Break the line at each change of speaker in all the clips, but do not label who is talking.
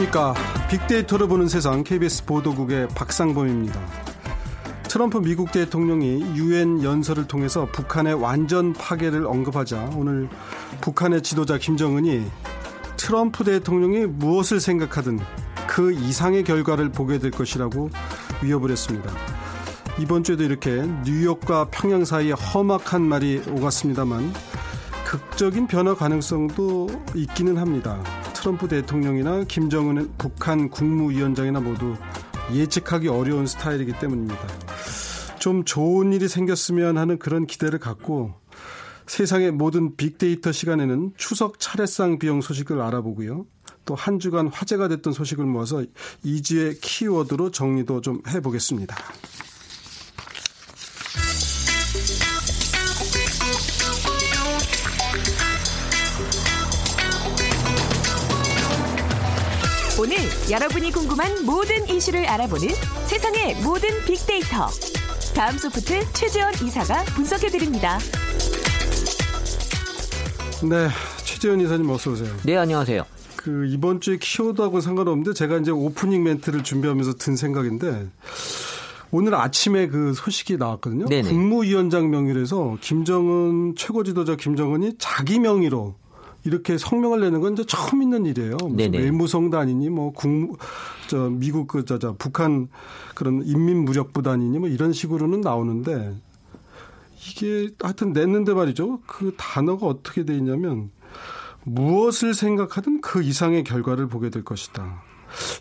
안녕하십니까. 빅데이터를 보는 세상 KBS 보도국의 박상범입니다. 트럼프 미국 대통령이 유엔 연설을 통해서 북한의 완전 파괴를 언급하자 오늘 북한의 지도자 김정은이 트럼프 대통령이 무엇을 생각하든 그 이상의 결과를 보게 될 것이라고 위협을 했습니다. 이번 주에도 이렇게 뉴욕과 평양 사이에 험악한 말이 오갔습니다만 극적인 변화 가능성도 있기는 합니다. 트럼프 대통령이나 김정은 북한 국무위원장이나 모두 예측하기 어려운 스타일이기 때문입니다. 좀 좋은 일이 생겼으면 하는 그런 기대를 갖고 세상의 모든 빅데이터 시간에는 추석 차례상 비용 소식을 알아보고요. 또 한 주간 화제가 됐던 소식을 모아서 이주의 키워드로 정리도 좀 해보겠습니다.
여러분이 궁금한 모든 이슈를 알아보는 세상의 모든 빅데이터. 다음 소프트 최재원 이사가 분석해드립니다.
네, 최재원 이사님 어서 오세요.
네, 안녕하세요.
그 이번 주에 키워드하고 상관없는데 제가 이제 오프닝 멘트를 준비하면서 든 생각인데 오늘 아침에 그 소식이 나왔거든요. 네네. 국무위원장 명의로 해서 김정은 최고 지도자 김정은이 자기 명의로 이렇게 성명을 내는 건 이제 처음 있는 일이에요. 외무성도 아니니 뭐 국무 저 미국 그 저 저 북한 그런 인민무력부단이니 뭐 이런 식으로는 나오는데 이게 하여튼 냈는데 말이죠. 그 단어가 어떻게 돼 있냐면 무엇을 생각하든 그 이상의 결과를 보게 될 것이다.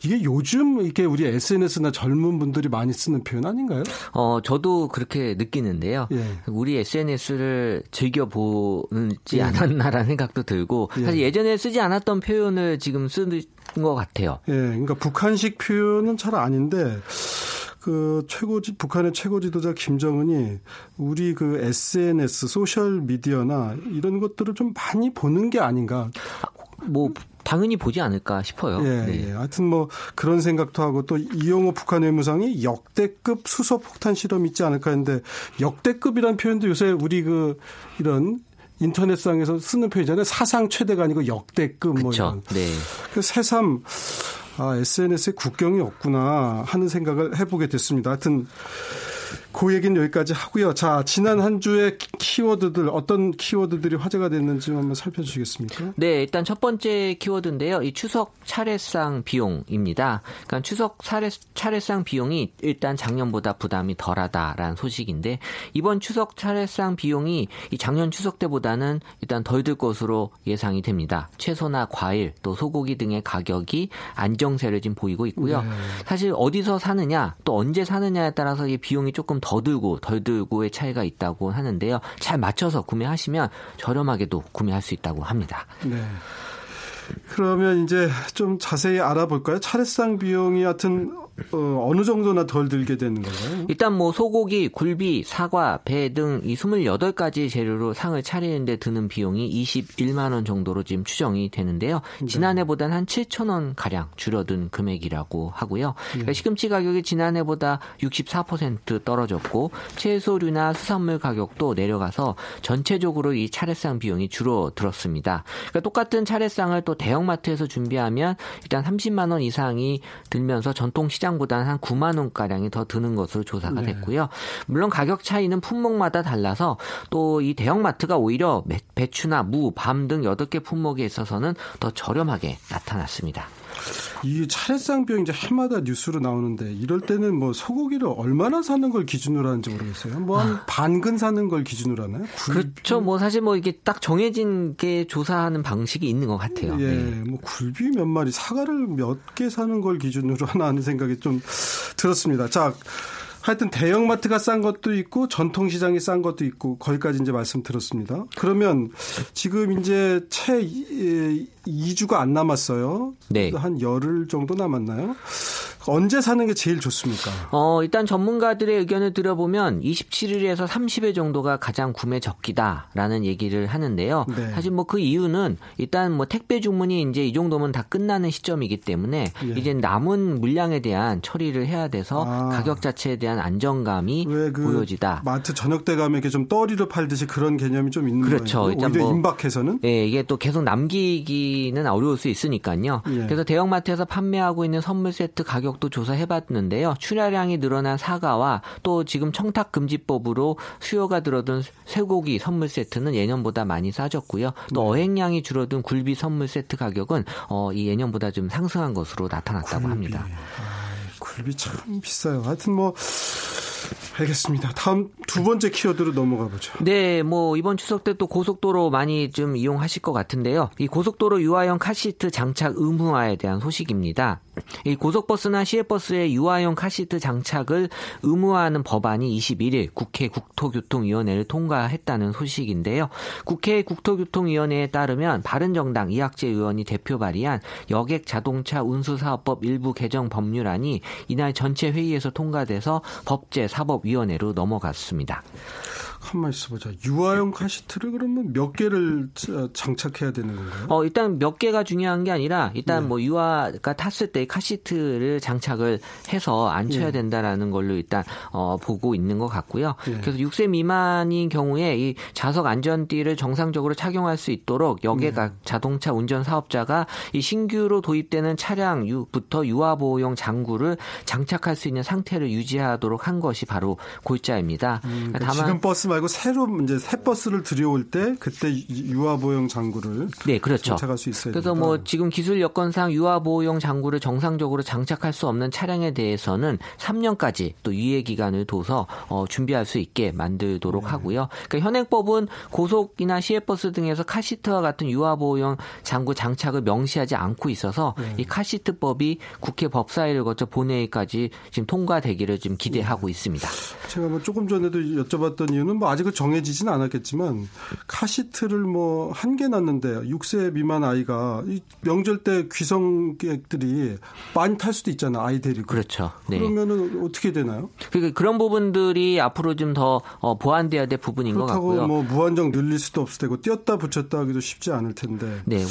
이게 요즘 이게 우리 SNS나 젊은 분들이 많이 쓰는 표현 아닌가요?
어, 저도 그렇게 느끼는데요. 예. 우리 SNS를 즐겨 보지 예. 않았나라는 생각도 들고 예. 사실 예전에 쓰지 않았던 표현을 지금 쓰는 것 같아요.
예. 그러니까 북한식 표현은 잘 아닌데 그 최고 지 북한의 최고 지도자 김정은이 우리 그 SNS 소셜 미디어나 이런 것들을 좀 많이 보는 게 아닌가.
뭐 당연히 보지 않을까 싶어요.
예, 네. 예. 하여튼 뭐 그런 생각도 하고 또 이용호 북한 외무상이 역대급 수소 폭탄 실험 있지 않을까 했는데 역대급이라는 표현도 요새 우리 그 이런 인터넷상에서 쓰는 표현이잖아요. 사상 최대가 아니고 역대급
그쵸. 뭐 이런. 네.
그 새삼 아, SNS에 국경이 없구나 하는 생각을 해보게 됐습니다. 하여튼 그 얘기는 여기까지 하고요. 자, 지난 한 주의 키워드들 어떤 키워드들이 화제가 됐는지 한번 살펴주시겠습니까?
네, 일단 첫 번째 키워드인데요. 이 추석 차례상 비용입니다. 그러니까 추석 차례, 차례상 비용이 일단 작년보다 부담이 덜하다라는 소식인데 이번 추석 차례상 비용이 이 작년 추석 때보다는 일단 덜 들 것으로 예상이 됩니다. 채소나 과일 또 소고기 등의 가격이 안정세를 지금 보이고 있고요. 네. 사실 어디서 사느냐 또 언제 사느냐에 따라서 이 비용이 조금 더 들고 덜 들고의 차이가 있다고 하는데요. 잘 맞춰서 구매하시면 저렴하게도 구매할 수 있다고 합니다. 네.
그러면 이제 좀 자세히 알아볼까요? 차례상 비용이 하여튼 어, 어느 정도나 덜 들게 되는 건가요?
일단 뭐 소고기, 굴비, 사과, 배 등 이 28가지 재료로 상을 차리는데 드는 비용이 21만 원 정도로 지금 추정이 되는데요. 네. 지난해보다는 한 7천 원 가량 줄어든 금액이라고 하고요. 그러니까 시금치 가격이 지난해보다 64% 떨어졌고 채소류나 수산물 가격도 내려가서 전체적으로 이 차례상 비용이 줄어들었습니다. 그러니까 똑같은 차례상을 또 대형마트에서 준비하면 일단 30만 원 이상이 들면서 전통시장 시장보다는 한 9만 원가량이 더 드는 것으로 조사가 네. 됐고요. 네. 물론 가격 차이는 품목마다 달라서 또 이 대형마트가 오히려 배추나 무, 밤 등 8개 품목에 있어서는 더 저렴하게 나타났습니다.
이 차례상 비용 이제 해마다 뉴스로 나오는데 이럴 때는 뭐 소고기를 얼마나 사는 걸 기준으로 하는지 모르겠어요. 뭐한 아. 반근 사는 걸 기준으로 하나요?
그렇죠. 뭐 사실 뭐 이게 딱 정해진 게 조사하는 방식이 있는 것 같아요.
예, 네. 뭐 굴비 몇 마리, 사과를 몇 개 사는 걸 기준으로 하나 하는 생각이 좀 들었습니다. 자. 하여튼 대형마트가 싼 것도 있고 전통시장이 싼 것도 있고 거기까지 이제 말씀 들었습니다. 그러면 지금 이제 채 2주가 안 남았어요. 네. 한 열흘 정도 남았나요? 언제 사는 게 제일 좋습니까?
어, 일단 전문가들의 의견을 들어보면 27일에서 30일 정도가 가장 구매 적기다라는 얘기를 하는데요. 네. 사실 뭐 그 이유는 일단 뭐 택배 주문이 이제 이 정도면 다 끝나는 시점이기 때문에 예. 이제 남은 물량에 대한 처리를 해야 돼서 아. 가격 자체에 대한 안정감이 그 보여지다.
마트 저녁 때 가면 이렇게 좀 떠리로 팔듯이 그런 개념이 좀 있는
그렇죠.
거예요. 오히려 뭐, 임박해서는.
예, 이게 또 계속 남기기는 어려울 수 있으니까요. 예. 그래서 대형마트에서 판매하고 있는 선물 세트 가격 도 조사해봤는데요. 출하량이 늘어난 사과와 또 지금 청탁금지법으로 수요가 들어든 쇠고기 선물 세트는 예년보다 많이 싸졌고요. 또 네. 어획량이 줄어든 굴비 선물 세트 가격은 어, 이 예년보다 좀 상승한 것으로 나타났다고 굴비. 합니다.
아, 굴비 참 비싸요. 하여튼 뭐 알겠습니다. 다음 두 번째 키워드로 넘어가 보죠.
네, 뭐 이번 추석 때 또 고속도로 많이 좀 이용하실 것 같은데요. 이 고속도로 유아용 카시트 장착 의무화에 대한 소식입니다. 이 고속버스나 시외버스의 유아용 카시트 장착을 의무화하는 법안이 21일 국회 국토교통위원회를 통과했다는 소식인데요. 국회 국토교통위원회에 따르면 바른정당 이학재 의원이 대표 발의한 여객 자동차 운수사업법 일부 개정 법률안이 이날 전체 회의에서 통과돼서 법제 사법위원회로 넘어갔습니다.
한번 있어보자. 유아용 카시트를 그러면 몇 개를 장착해야 되는 건가요?
어, 일단 몇 개가 중요한 게 아니라 일단 네. 뭐 유아가 탔을 때 카시트를 장착을 해서 앉혀야 네. 된다라는 걸로 일단 어, 보고 있는 것 같고요. 네. 그래서 6세 미만인 경우에 이 좌석 안전띠를 정상적으로 착용할 수 있도록 여객 자동차 운전 사업자가 이 신규로 도입되는 차량부터 유아 보호용 장구를 장착할 수 있는 상태를 유지하도록 한 것이 바로 골자입니다.
음, 그러니까 다만 지금 버스 말고 새로 이제 새 버스를 들여올 때 그때 유아 보호용 장구를 네 그렇죠. 장착할 수 있어요.
그래서. 뭐 지금 기술 여건상 유아 보호용 장구를 정상적으로 장착할 수 없는 차량에 대해서는 3년까지 또 유예 기간을 둬서 어, 준비할 수 있게 만들도록 네. 하고요. 그러니까 현행법은 고속이나 시외버스 등에서 카시트와 같은 유아 보호용 장구 장착을 명시하지 않고 있어서 네. 이 카시트법이 국회 법사위를 거쳐 본회의까지 지금 통과되기를 지금 기대하고 네. 있습니다.
제가 뭐 조금 전에도 여쭤봤던 이유는 뭐 아직은 정해지지는 않았겠지만 카시트를 뭐 한개 놨는데 6세 미만 아이가 명절 때 귀성객들이 많이 탈 수도 있잖아 아이 데리고.
그렇죠.
네. 그러면은 어떻게 되나요?
그러니까 그런 부분들이 앞으로 좀더 어, 보완돼야 될 부분인 것 같고요.
그렇다고 뭐 무한정 늘릴 수도 없을 테고 띄었다 붙였다 하기도 쉽지 않을 텐데.
네.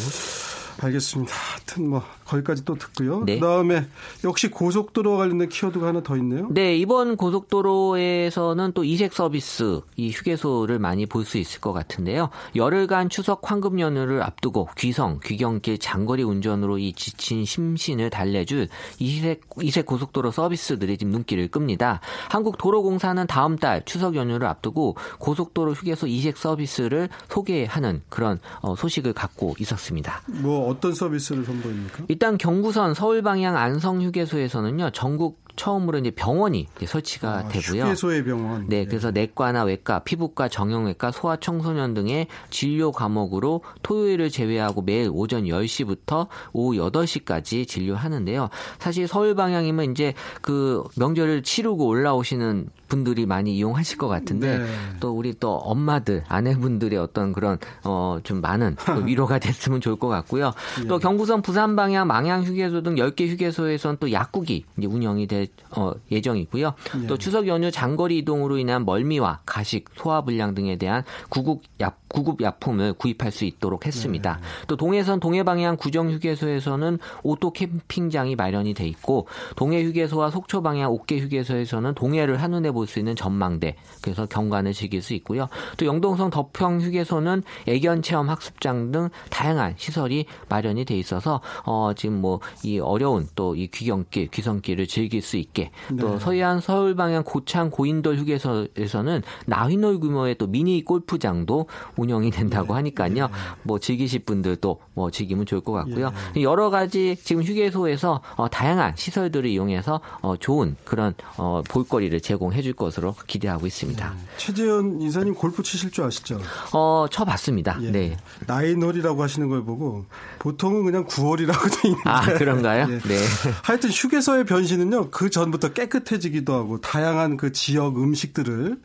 알겠습니다. 하여튼 뭐 거기까지 또 듣고요. 네. 그다음에 역시 고속도로 관련된 키워드가 하나 더 있네요.
네, 이번 고속도로에서는 또 이색 서비스 이 휴게소를 많이 볼 수 있을 것 같은데요. 열흘간 추석 황금 연휴를 앞두고 귀성, 귀경길 장거리 운전으로 이 지친 심신을 달래줄 이색 이색 고속도로 서비스들이 지금 눈길을 끕니다. 한국도로공사는 다음 달 추석 연휴를 앞두고 고속도로 휴게소 이색 서비스를 소개하는 그런 어, 소식을 갖고 있었습니다.
뭐 어떤 서비스를 선보입니까?
일단 경부선 서울 방향 안성 휴게소에서는요 전국 처음으로 이제 병원이 이제 설치가 아, 되고요.
휴게소의 병원.
네, 그래서 내과나 외과, 피부과, 정형외과, 소아 청소년 등의 진료 과목으로 토요일을 제외하고 매일 오전 10시부터 오후 8시까지 진료하는데요. 사실 서울 방향이면 이제 그 명절을 치르고 올라오시는 분들이 많이 이용하실 것 같은데 네. 또 우리 또 엄마들 아내분들의 어떤 그런 어 좀 많은 위로가 됐으면 좋을 것 같고요. 예. 또 경부선 부산 방향 망양 휴게소 등 10개 휴게소에선 또 약국이 운영이 될 어, 예정이고요. 예. 또 추석 연휴 장거리 이동으로 인한 멀미와 과식, 소화 불량 등에 대한 구급 약 구급 약품을 구입할 수 있도록 했습니다. 예. 또 동해선 동해 방향 구정 휴게소에서는 오토 캠핑장이 마련이 돼 있고 동해 휴게소와 속초 방향 옥계 휴게소에서는 동해를 한눈에 볼 수 있는 전망대 그래서 경관을 즐길 수 있고요. 또 영동성 덕평 휴게소는 애견 체험 학습장 등 다양한 시설이 마련이 돼 있어서 어 지금 뭐 이 어려운 또 이 귀경길 귀성길을 즐길 수 있게 또 네. 서해안 서울 방향 고창 고인돌 휴게소에서는 나휘놀 규모의 또 미니 골프장도 운영이 된다고 네. 하니까요. 네. 뭐 즐기실 분들도 뭐 즐기면 좋을 것 같고요. 예. 여러 가지 지금 휴게소에서 어, 다양한 시설들을 이용해서 어, 좋은 그런 어, 볼거리를 제공해 줄 것으로 기대하고 있습니다. 네.
최재현 이사님 골프 치실 줄 아시죠?
어, 쳐봤습니다. 예. 네.
나이놀이라고 하시는 걸 보고 보통은 그냥 9월이라고 돼 있는데.
아, 그런가요? 예. 네.
하여튼 휴게소의 변신은요. 그 전부터 깨끗해지기도 하고 다양한 그 지역 음식들을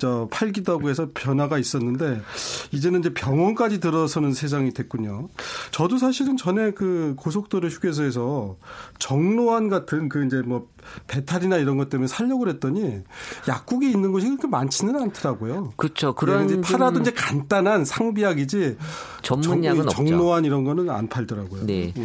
저 팔기도 하고 해서 변화가 있었는데 이제는 이제 병원까지 들어서는 세상이 됐군요. 저도 사실은 전에 그 고속도로 휴게소에서 정로환 같은 그 이제 뭐 배탈이나 이런 것 때문에 살려고 그랬더니 약국이 있는 곳이 그렇게 많지는 않더라고요.
그렇죠.
그런 이제 팔아도 이제 간단한 상비약이지
전문약은
정,
없죠.
정로환 이런 거는 안 팔더라고요.
네.
예.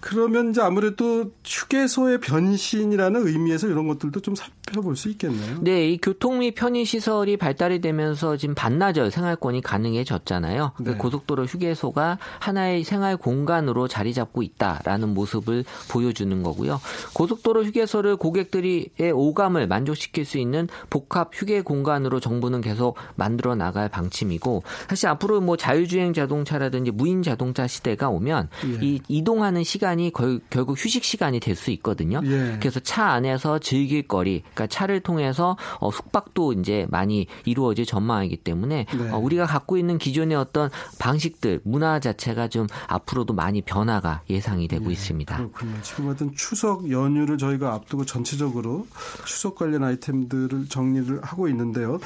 그러면 이제 아무래도 휴게소의 변신이라는 의미에서 이런 것들도 좀 살펴 볼 수 있겠네요.
네, 이 교통 및 편의 시설이 발달이 되면서 지금 반나절 생활권이 가능해졌잖아요. 그
네.
고속도로 휴게소가 하나의 생활 공간으로 자리 잡고 있다라는 모습을 보여주는 거고요. 고속도로 휴게소를 고객들의 오감을 만족시킬 수 있는 복합 휴게 공간으로 정부는 계속 만들어 나갈 방침이고 사실 앞으로 뭐 자율주행 자동차라든지 무인 자동차 시대가 오면
예.
이 이동하는 시간이 걸- 결국 휴식 시간이 될 수 있거든요.
예.
그래서 차 안에서 즐길 거리, 그러니까 차를 통해서 어, 숙박도 이제 많이 이루어질 전망이기 때문에
네.
어, 우리가 갖고 있는 기존의 어떤 방식들, 문화 자체가 좀 앞으로도 많이 변화가 예상이 되고
예,
있습니다.
그렇군요. 지금 하여튼 추석 연휴를 저희가 앞두고 전체적으로 추석 관련 아이템들을 정리를 하고 있는데요.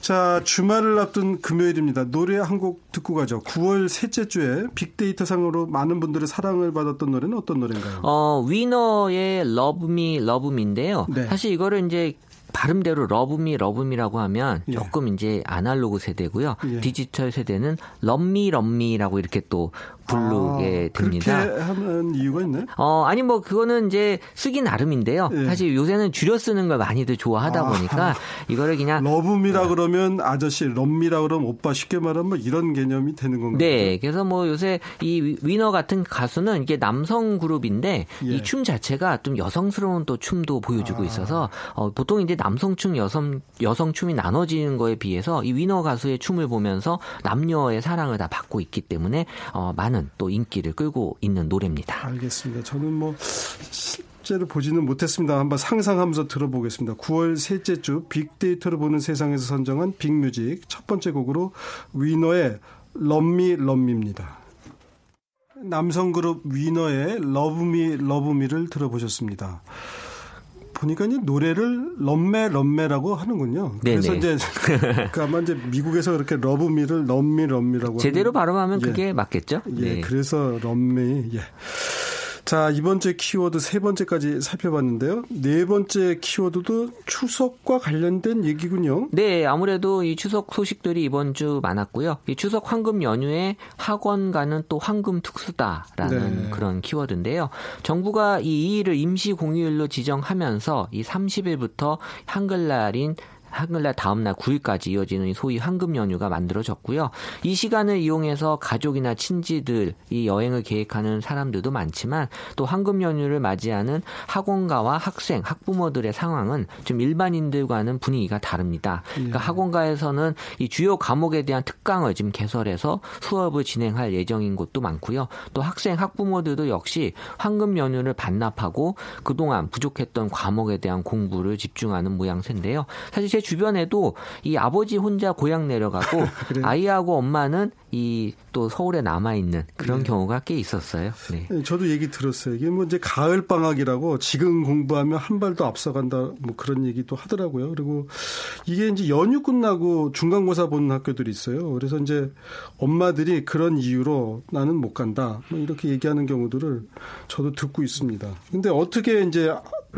자, 주말을 앞둔 금요일입니다. 노래 한 곡 듣고 가죠. 9월 셋째 주에 빅데이터 상으로 많은 분들의 사랑을 받았던 노래는 어떤 노래인가요?
어, 위너의 Love Me, Love Me인데요.
네.
사실 이거를 이제 발음대로 Love Me Love Me라고 하면
예.
조금 이제 아날로그 세대고요.
예.
디지털 세대는 럼미 럼미라고 이렇게 또 부르게
아,
됩니다.
그렇게 하는 이유가 있나요?
어, 아니, 뭐, 그거는 이제 쓰기 나름인데요.
예.
사실 요새는 줄여 쓰는 걸 많이들 좋아하다
아.
보니까 이거를 그냥.
러브미라 그러면 아저씨, 럼미라 그러면 오빠 쉽게 말하면 뭐 이런 개념이 되는 건가요?
네. 그래서 뭐 요새 이 위- 위너 같은 가수는 이게 남성 그룹인데
예.
이춤 자체가 좀 여성스러운 또 춤도 보여주고
아.
있어서 어, 보통 이제 남성춤, 여성, 여성춤이 나눠지는 거에 비해서 이 위너 가수의 춤을 보면서 남녀의 사랑을 다 받고 있기 때문에 어, 많은 또 인기를 끌고 있는 노래입니다.
알겠습니다. 저는 뭐 실제로 보지는 못했습니다. 한번 상상하면서 들어보겠습니다. 9월 셋째 주 빅데이터를 보는 세상에서 선정한 빅뮤직 첫 번째 곡으로 위너의 럼미 럼미입니다. 남성 그룹 위너의 Love Me Love Me를 들어보셨습니다. 보니까 이제 노래를 럼메 럼메라고 하는군요. 그래서
네네.
이제 그 아마 이제 미국에서 그렇게 러브미를 럼미 럼미라고
제대로 발음하면
예.
그게 맞겠죠?
예,
네.
그래서 럼미. 예. 자, 이번 주 키워드 세 번째까지 살펴봤는데요. 네 번째 키워드도 추석과 관련된 얘기군요.
네, 아무래도 이 추석 소식들이 이번 주 많았고요. 이 추석 황금 연휴에 학원 가는 또 황금 특수다라는
네.
그런 키워드인데요. 정부가 이 2일을 임시 공휴일로 지정하면서 이 30일부터 한글날인 한글날 다음날 9일까지 이어지는 이 소위 황금 연휴가 만들어졌고요. 이 시간을 이용해서 가족이나 친지들 이 여행을 계획하는 사람들도 많지만 또 황금 연휴를 맞이하는 학원가와 학생, 학부모들의 상황은 좀 일반인들과는 분위기가 다릅니다. 그러니까 학원가에서는 이 주요 과목에 대한 특강을 지금 개설해서 수업을 진행할 예정인 곳도 많고요. 또 학생, 학부모들도 역시 황금 연휴를 반납하고 그동안 부족했던 과목에 대한 공부를 집중하는 모양새인데요. 사실 제 주변에도 이 아버지 혼자 고향 내려가고 아이하고 엄마는 이 또 서울에 남아 있는 그런 경우가 꽤 있었어요. 네.
예, 저도 얘기 들었어요. 이게 뭐 이제 가을 방학이라고 지금 공부하면 한 발도 앞서간다 뭐 그런 얘기도 하더라고요. 그리고 이게 이제 연휴 끝나고 중간고사 보는 학교들이 있어요. 그래서 이제 엄마들이 그런 이유로 나는 못 간다. 뭐 이렇게 얘기하는 경우들을 저도 듣고 있습니다. 근데 어떻게 이제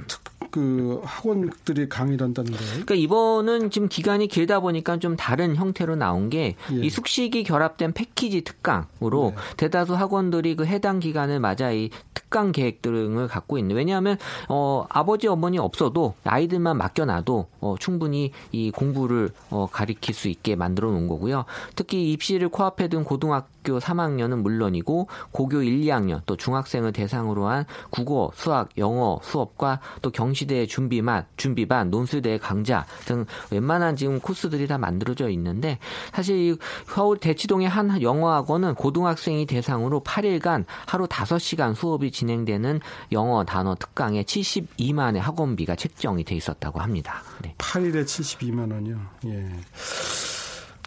특- 그 학원들이 강의를 한다는 거예요?
그러니까 이번은 지금 기간이 길다 보니까 좀 다른 형태로 나온 게이
예.
숙식이 결합된 패키지 특강으로 대다수 학원들이 그 해당 기간을 맞아 이 특강 계획 등을 갖고 있는. 왜냐하면 어 아버지 어머니 없어도 아이들만 맡겨놔도 어 충분히 이 공부를 어 가리킬 수 있게 만들어 놓은 거고요. 특히 입시를 코앞에 둔 고등학교 3학년은 물론이고 고교 1, 2학년 또 중학생을 대상으로 한 국어, 수학, 영어 수업과 또 경시대 준비반, 준비반, 논술대 강좌 등 웬만한 지금 코스들이 다 만들어져 있는데 사실 이 서울 대치동의 한 영어학원은 고등학생이 대상으로 8일간 하루 5시간 수업이 진행되는 영어 단어 특강에 72만의 학원비가 책정이 돼 있었다고 합니다. 네.
8일에 72만 원이요. 예.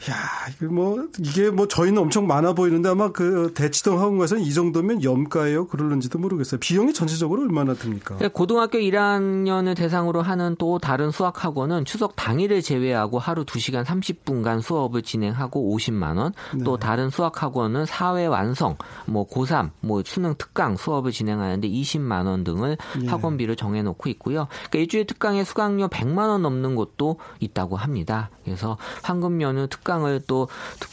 야, 이게 뭐 이게 뭐 저희는 엄청 많아 보이는데 아마 그 대치동 학원가에서는 이 정도면 염가예요. 그럴는지도 모르겠어요. 비용이 전체적으로 얼마나 듭니까?
네, 고등학교 1학년을 대상으로 하는 또 다른 수학 학원은 추석 당일을 제외하고 하루 2시간 30분간 수업을 진행하고 50만 원. 네. 또 다른 수학 학원은 사회 완성, 뭐 고3, 뭐 수능 특강 수업을 진행하는데 20만 원 등을 예. 학원비를 정해 놓고 있고요. 그러니까 일주일 특강에 수강료 100만 원 넘는 곳도 있다고 합니다. 그래서 황금 연휴 특강 을 또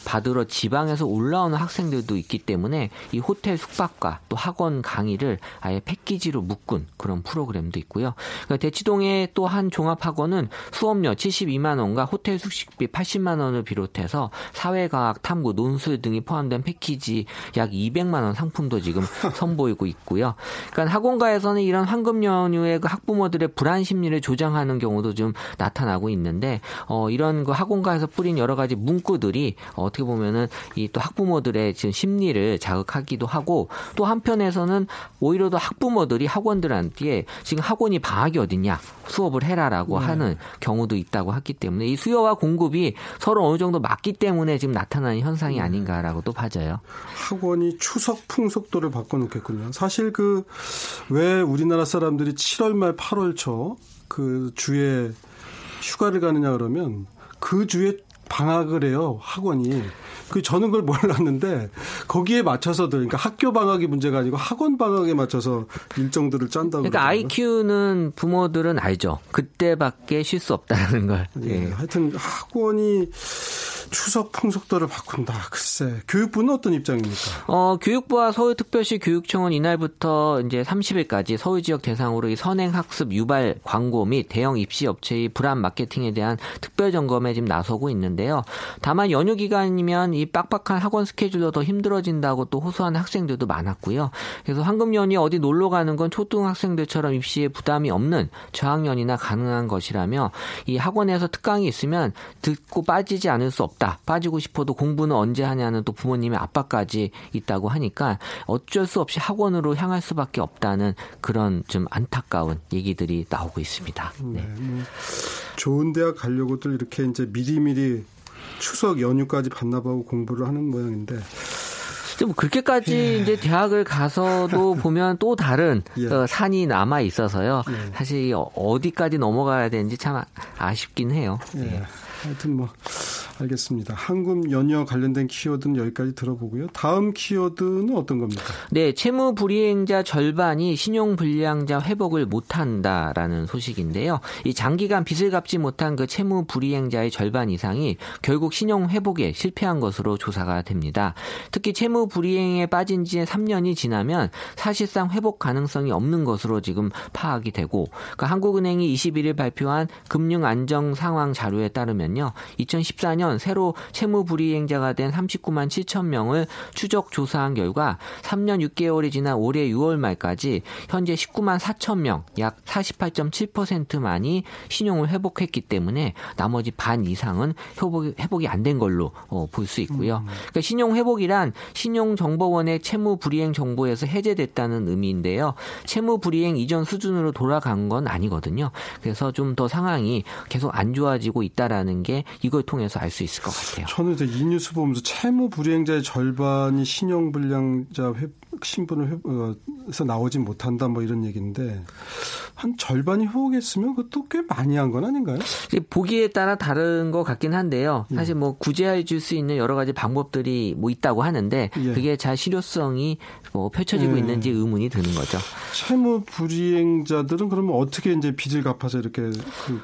받으러 지방에서 올라오는 학생들도 있기 때문에 이 호텔 숙박과 또 학원 강의를 아예 패키지로 묶은 그런 프로그램도 있고요. 그러니까 대치동의 또 한 종합학원은 수업료 72만 원과 호텔 숙식비 80만 원을 비롯해서 사회과학, 탐구, 논술 등이 포함된 패키지 약 200만 원 상품도 지금 선보이고 있고요. 그러니까 학원가에서는 이런 황금 연휴에 그 학부모들의 불안 심리를 조장하는 경우도 좀 나타나고 있는데 어 이런 그 학원가에서 뿌린 여러 가지 문구들이 어떻게 보면은 이 또 학부모들의 지금 심리를 자극하기도 하고 또 한편에서는 오히려 더 학부모들이 학원들한테 지금 학원이 방학이 어딨냐 수업을 해라라고 네. 하는 경우도 있다고 하기 때문에 이 수요와 공급이 서로 어느 정도 맞기 때문에 지금 나타나는 현상이 네. 아닌가라고 또 봐져요.
학원이 추석 풍속도를 바꿔놓겠군요. 사실 그 왜 우리나라 사람들이 7월 말 8월 초 그 주에 휴가를 가느냐 그러면 그 주에 방학을 해요 학원이. 그 저는 그걸 몰랐는데 거기에 맞춰서들 그러니까 학교 방학이 문제가 아니고 학원 방학에 맞춰서 일정들을 짠다고.
그러니까 아이 키우는 부모들은 알죠. 그때밖에 쉴 수 없다는 걸.
예. 예. 하여튼 학원이 추석 풍속도를 바꾼다. 글쎄, 교육부는 어떤 입장입니까?
어, 교육부와 서울특별시 교육청은 이날부터 이제 30일까지 서울 지역 대상으로 이 선행 학습 유발 광고 및 대형 입시 업체의 불안 마케팅에 대한 특별 점검에 지금 나서고 있는데요. 다만 연휴 기간이면 이 빡빡한 학원 스케줄로 더 힘들어진다고 또 호소하는 학생들도 많았고요. 그래서 황금 연휴 어디 놀러 가는 건 초등 학생들처럼 입시에 부담이 없는 저학년이나 가능한 것이라며 이 학원에서 특강이 있으면 듣고 빠지지 않을 수 없다. 없다. 빠지고 싶어도 공부는 언제 하냐는 또 부모님의 압박까지 있다고 하니까 어쩔 수 없이 학원으로 향할 수밖에 없다는 그런 좀 안타까운 얘기들이 나오고 있습니다. 네. 네. 뭐
좋은 대학 가려고들 이렇게 이제 미리미리 추석 연휴까지 반납하고 공부를 하는 모양인데
좀 그렇게까지 예. 이제 대학을 가서도 보면 또 다른 예. 어, 산이 남아 있어서요. 예. 사실 어디까지 넘어가야 되는지 참 아쉽긴 해요.
예. 네. 하여튼 뭐 알겠습니다. 한금 연휴와 관련된 키워드는 여기까지 들어보고요. 다음 키워드는 어떤 겁니까?
네, 채무 불이행자 절반이 신용 불량자 회복을 못한다라는 소식인데요. 이 장기간 빚을 갚지 못한 그 채무 불이행자의 절반 이상이 결국 신용 회복에 실패한 것으로 조사가 됩니다. 특히 채무 불이행에 빠진 지 3년이 지나면 사실상 회복 가능성이 없는 것으로 지금 파악이 되고 그러니까 한국은행이 21일 발표한 금융 안정 상황 자료에 따르면요. 2014년 2020년 새로 채무 불이행자가 된 39만 7천 명을 추적 조사한 결과 3년 6개월이 지난 올해 6월 말까지 현재 19만 4천 명, 약 48.7%만이 신용을 회복했기 때문에 나머지 반 이상은 회복이, 회복이 안 된 걸로 어, 볼 수 있고요. 음. 그러니까 신용 회복이란 신용정보원의 채무 불이행 정보에서 해제됐다는 의미인데요. 채무 불이행 이전 수준으로 돌아간 건 아니거든요. 그래서 좀 더 상황이 계속 안 좋아지고 있다라는 게 이걸 통해서 알 수 있을 것 같아요.
저는 이 뉴스 보면서 채무 불이행자의 절반이 신용불량자 회, 신분을 회에서 나오지 못한다 뭐 이런 얘기인데 한 절반이 회복했으면 그것도 꽤 많이 한 건 아닌가요?
보기에 따라 다른 것 같긴 한데요. 예. 사실 뭐 구제해 줄 수 있는 여러 가지 방법들이 뭐 있다고 하는데 예. 그게 잘 실효성이 뭐 펼쳐지고 예. 있는지 의문이 드는 거죠.
채무 불이행자들은 그러면 어떻게 이제 빚을 갚아서 이렇게 그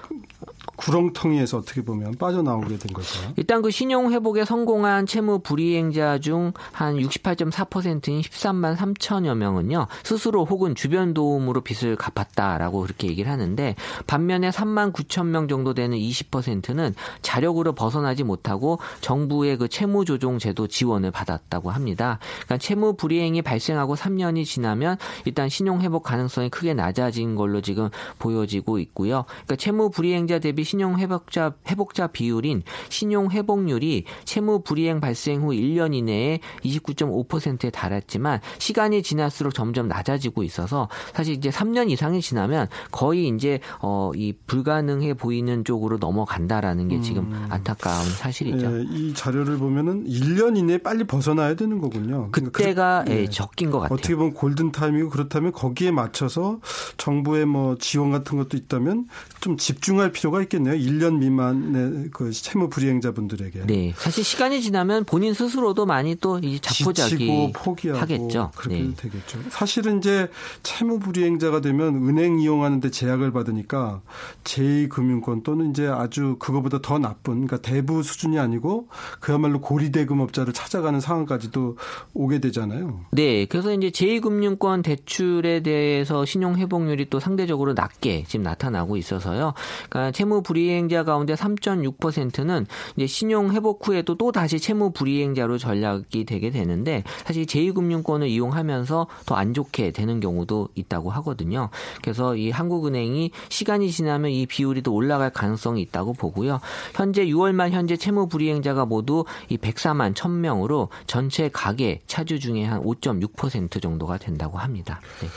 구렁텅이에서 어떻게 보면 빠져나오게 된 거죠.
일단 그 신용 회복에 성공한 채무 불이행자 중 한 68.4%인 13만 3천여 명은요 스스로 혹은 주변 도움으로 빚을 갚았다라고 그렇게 얘기를 하는데 반면에 3만 9천 명 정도 되는 20%는 자력으로 벗어나지 못하고 정부의 그 채무 조정 제도 지원을 받았다고 합니다. 그러니까 채무 불이행이 발생하고 3년이 지나면 일단 신용 회복 가능성이 크게 낮아진 걸로 지금 보여지고 있고요. 그러니까 채무 불이행자 대비 신 신용 회복자 회복자 비율인 신용 회복률이 채무 불이행 발생 후 1년 이내에 29.5%에 달했지만 시간이 지날수록 점점 낮아지고 있어서 사실 이제 3년 이상이 지나면 거의 이제 어 이 불가능해 보이는 쪽으로 넘어간다라는 게 지금 음. 안타까운 사실이죠.
예, 이 자료를 보면은 1년 이내에 빨리 벗어나야 되는 거군요.
그러니까 그때가 그, 예, 적긴 것 같아요.
어떻게 보면 골든 타임이고 그렇다면 거기에 맞춰서 정부의 뭐 지원 같은 것도 있다면 좀 집중할 필요가 있겠 네요. 1년 미만의 그 채무 불이행자분들에게.
네. 사실 시간이 지나면 본인 스스로도 많이 또 이 자포자기 포기하고 하겠죠.
그렇게 네. 되겠죠. 사실은 이제 채무 불이행자가 되면 은행 이용하는데 제약을 받으니까 제2금융권 또는 이제 아주 그거보다 더 나쁜 그러니까 대부 수준이 아니고 그야말로 고리대금업자를 찾아가는 상황까지도 오게 되잖아요.
네. 그래서 이제 제2금융권 대출에 대해서 신용 회복률이 또 상대적으로 낮게 지금 나타나고 있어서요. 그러니까 채무 불이행자 가운데 3.6%는 이제 신용 회복 후에도 또 다시 채무 불이행자로 전략이 되게 되는데 사실 제2금융권을 이용하면서 더 안 좋게 되는 경우도 있다고 하거든요. 그래서 이 한국은행이 시간이 지나면 이 비율이 또 올라갈 가능성이 있다고 보고요. 현재 6월 말 현재 채무 불이행자가 모두 이 104만 1000명으로 전체 가계 차주 중에 한 5.6% 정도가 된다고 합니다. 네.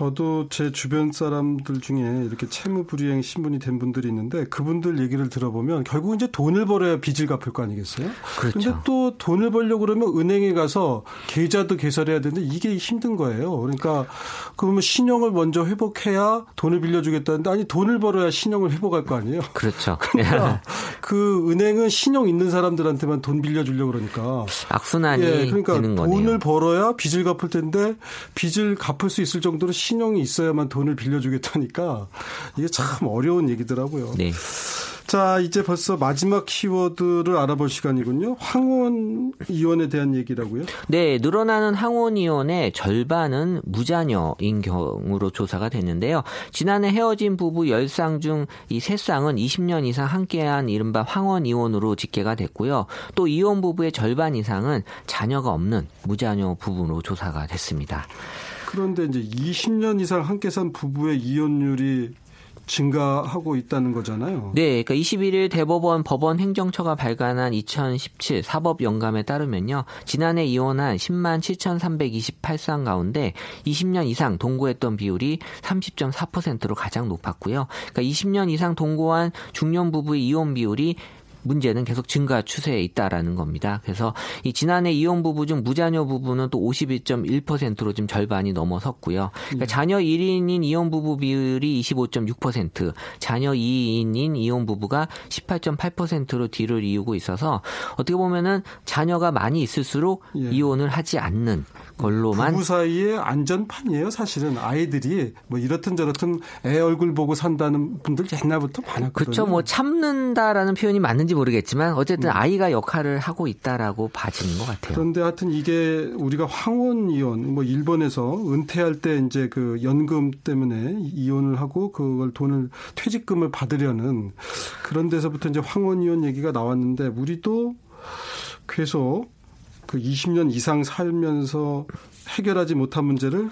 저도 제 주변 사람들 중에 이렇게 채무 불이행 신분이 된 분들이 있는데 그분들 얘기를 들어보면 결국 이제 돈을 벌어야 빚을 갚을 거 아니겠어요? 그렇죠. 근데 또 돈을 벌려고 그러면 은행에 가서 계좌도 개설해야 되는데 이게 힘든 거예요. 그러니까 그러면 신용을 먼저 회복해야 돈을 빌려주겠다는데 아니 돈을 벌어야 신용을 회복할 거 아니에요?
그렇죠.
그러니까 그 은행은 신용 있는 사람들한테만 돈 빌려주려고 그러니까
악순환이 예, 그러니까
돈을
거네요.
벌어야 빚을 갚을 텐데 빚을 갚을 수 있을 정도로 신용이 있어야만 돈을 빌려주겠다니까 이게 참 어려운 얘기더라고요. 네. 자, 이제 벌써 마지막 키워드를 알아볼 시간이군요. 항원 이혼에 대한 얘기라고요?
네, 늘어나는 항원 이혼의 절반은 무자녀인 경우로 조사가 됐는데요. 지난해 헤어진 부부 10쌍 중 이 3쌍은 20년 이상 함께한 이른바 황원 이혼으로 집계가 됐고요. 또 이혼 부부의 절반 이상은 자녀가 없는 무자녀 부부로 조사가 됐습니다.
그런데 이제 20년 이상 함께 산 부부의 이혼율이 증가하고 있다는 거잖아요.
네, 그러니까 21일 대법원 법원 행정처가 발간한 2017 사법 영감에 따르면요. 지난해 이혼한 10만 7,328쌍 가운데 20년 이상 동거했던 비율이 30.4%로 가장 높았고요. 그러니까 20년 이상 동거한 중년 부부의 이혼 비율이 문제는 계속 증가 추세에 있다라는 겁니다. 그래서 이 지난해 이혼 부부 중 무자녀 부부는 또 51.1%로 지금 절반이 넘어섰고요. 그러니까 음. 자녀 1인인 이혼 부부 비율이 25.6%, 자녀 2인인 이혼 부부가 18.8%로 뒤를 이루고 있어서 어떻게 보면은 자녀가 많이 있을수록 예. 이혼을 하지 않는 걸로만
부부 사이의 안전판이에요. 사실은 아이들이 뭐 이렇든 저렇든 애 얼굴 보고 산다는 분들 옛날부터 많았거든요.
그렇죠. 뭐 참는다라는 표현이 맞는지 모르겠지만 어쨌든 음. 아이가 역할을 하고 있다라고 봐지는 것 같아요.
그런데 하여튼 이게 우리가 황혼 이혼 뭐 일본에서 은퇴할 때 이제 그 연금 때문에 이혼을 하고 그걸 돈을 퇴직금을 받으려는 그런 데서부터 이제 황혼 이혼 얘기가 나왔는데 우리도 계속 그 20년 이상 살면서 해결하지 못한 문제를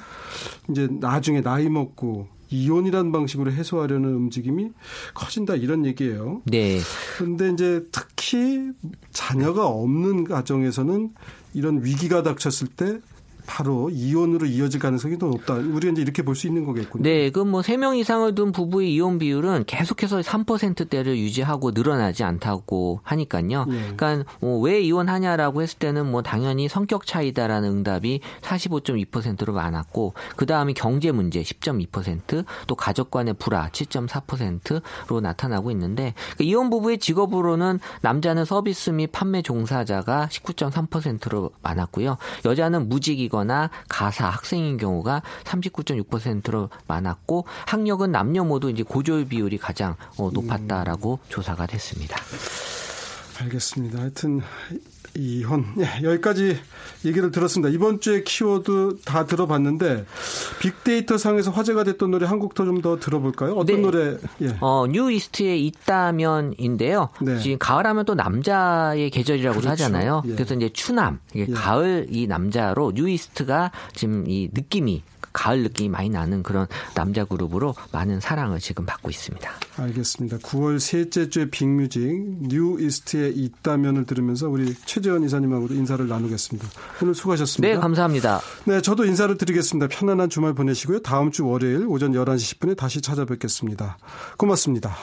이제 나중에 나이 먹고 이혼이라는 방식으로 해소하려는 움직임이 커진다 이런 얘기예요.
네.
그런데 이제 특히 자녀가 없는 가정에서는 이런 위기가 닥쳤을 때 바로 이혼으로 이어질 가능성이 더 높다. 우리가 이제 이렇게 볼 수 있는 거겠군요.
네, 그뭐세 명 이상을 둔 부부의 이혼 비율은 계속해서 3%대를 유지하고 늘어나지 않다고 하니까요. 예. 그러니까 뭐왜 이혼하냐라고 했을 때는 뭐 당연히 성격 차이다라는 응답이 45.2%로 많았고 그 다음이 경제 문제 10.2%, 또 가족 간의 불화 7.4%로 나타나고 있는데 그 이혼 부부의 직업으로는 남자는 서비스 및 판매 종사자가 19.3%로 많았고요. 여자는 무직이거 학생이거나 가사 학생인 경우가 39.6%로 많았고 학력은 남녀 모두 이제 고졸 비율이 가장 어, 높았다라고 음. 조사가 됐습니다.
알겠습니다. 하여튼 이혼 예, 여기까지 얘기를 들었습니다. 이번 주에 키워드 다 들어봤는데 빅데이터 상에서 화제가 됐던 노래 한 곡 더 좀 더 들어볼까요? 어떤 네. 노래?
예. 어, 뉴이스트의 있다면인데요. 네. 지금 가을하면 또 남자의 계절이라고도 그렇죠. 하잖아요. 예. 그래서 이제 추남, 예. 가을 이 남자로 뉴이스트가 지금 이 느낌이 가을 느낌이 많이 나는 그런 남자 그룹으로 많은 사랑을 지금 받고 있습니다.
알겠습니다. 9월 셋째 주에 빅뮤직 뉴이스트의 있다면을 들으면서 우리 최재원 이사님하고도 인사를 나누겠습니다. 오늘 수고하셨습니다.
네, 감사합니다.
네, 저도 인사를 드리겠습니다. 편안한 주말 보내시고요. 다음 주 월요일 오전 11시 10분에 다시 찾아뵙겠습니다. 고맙습니다.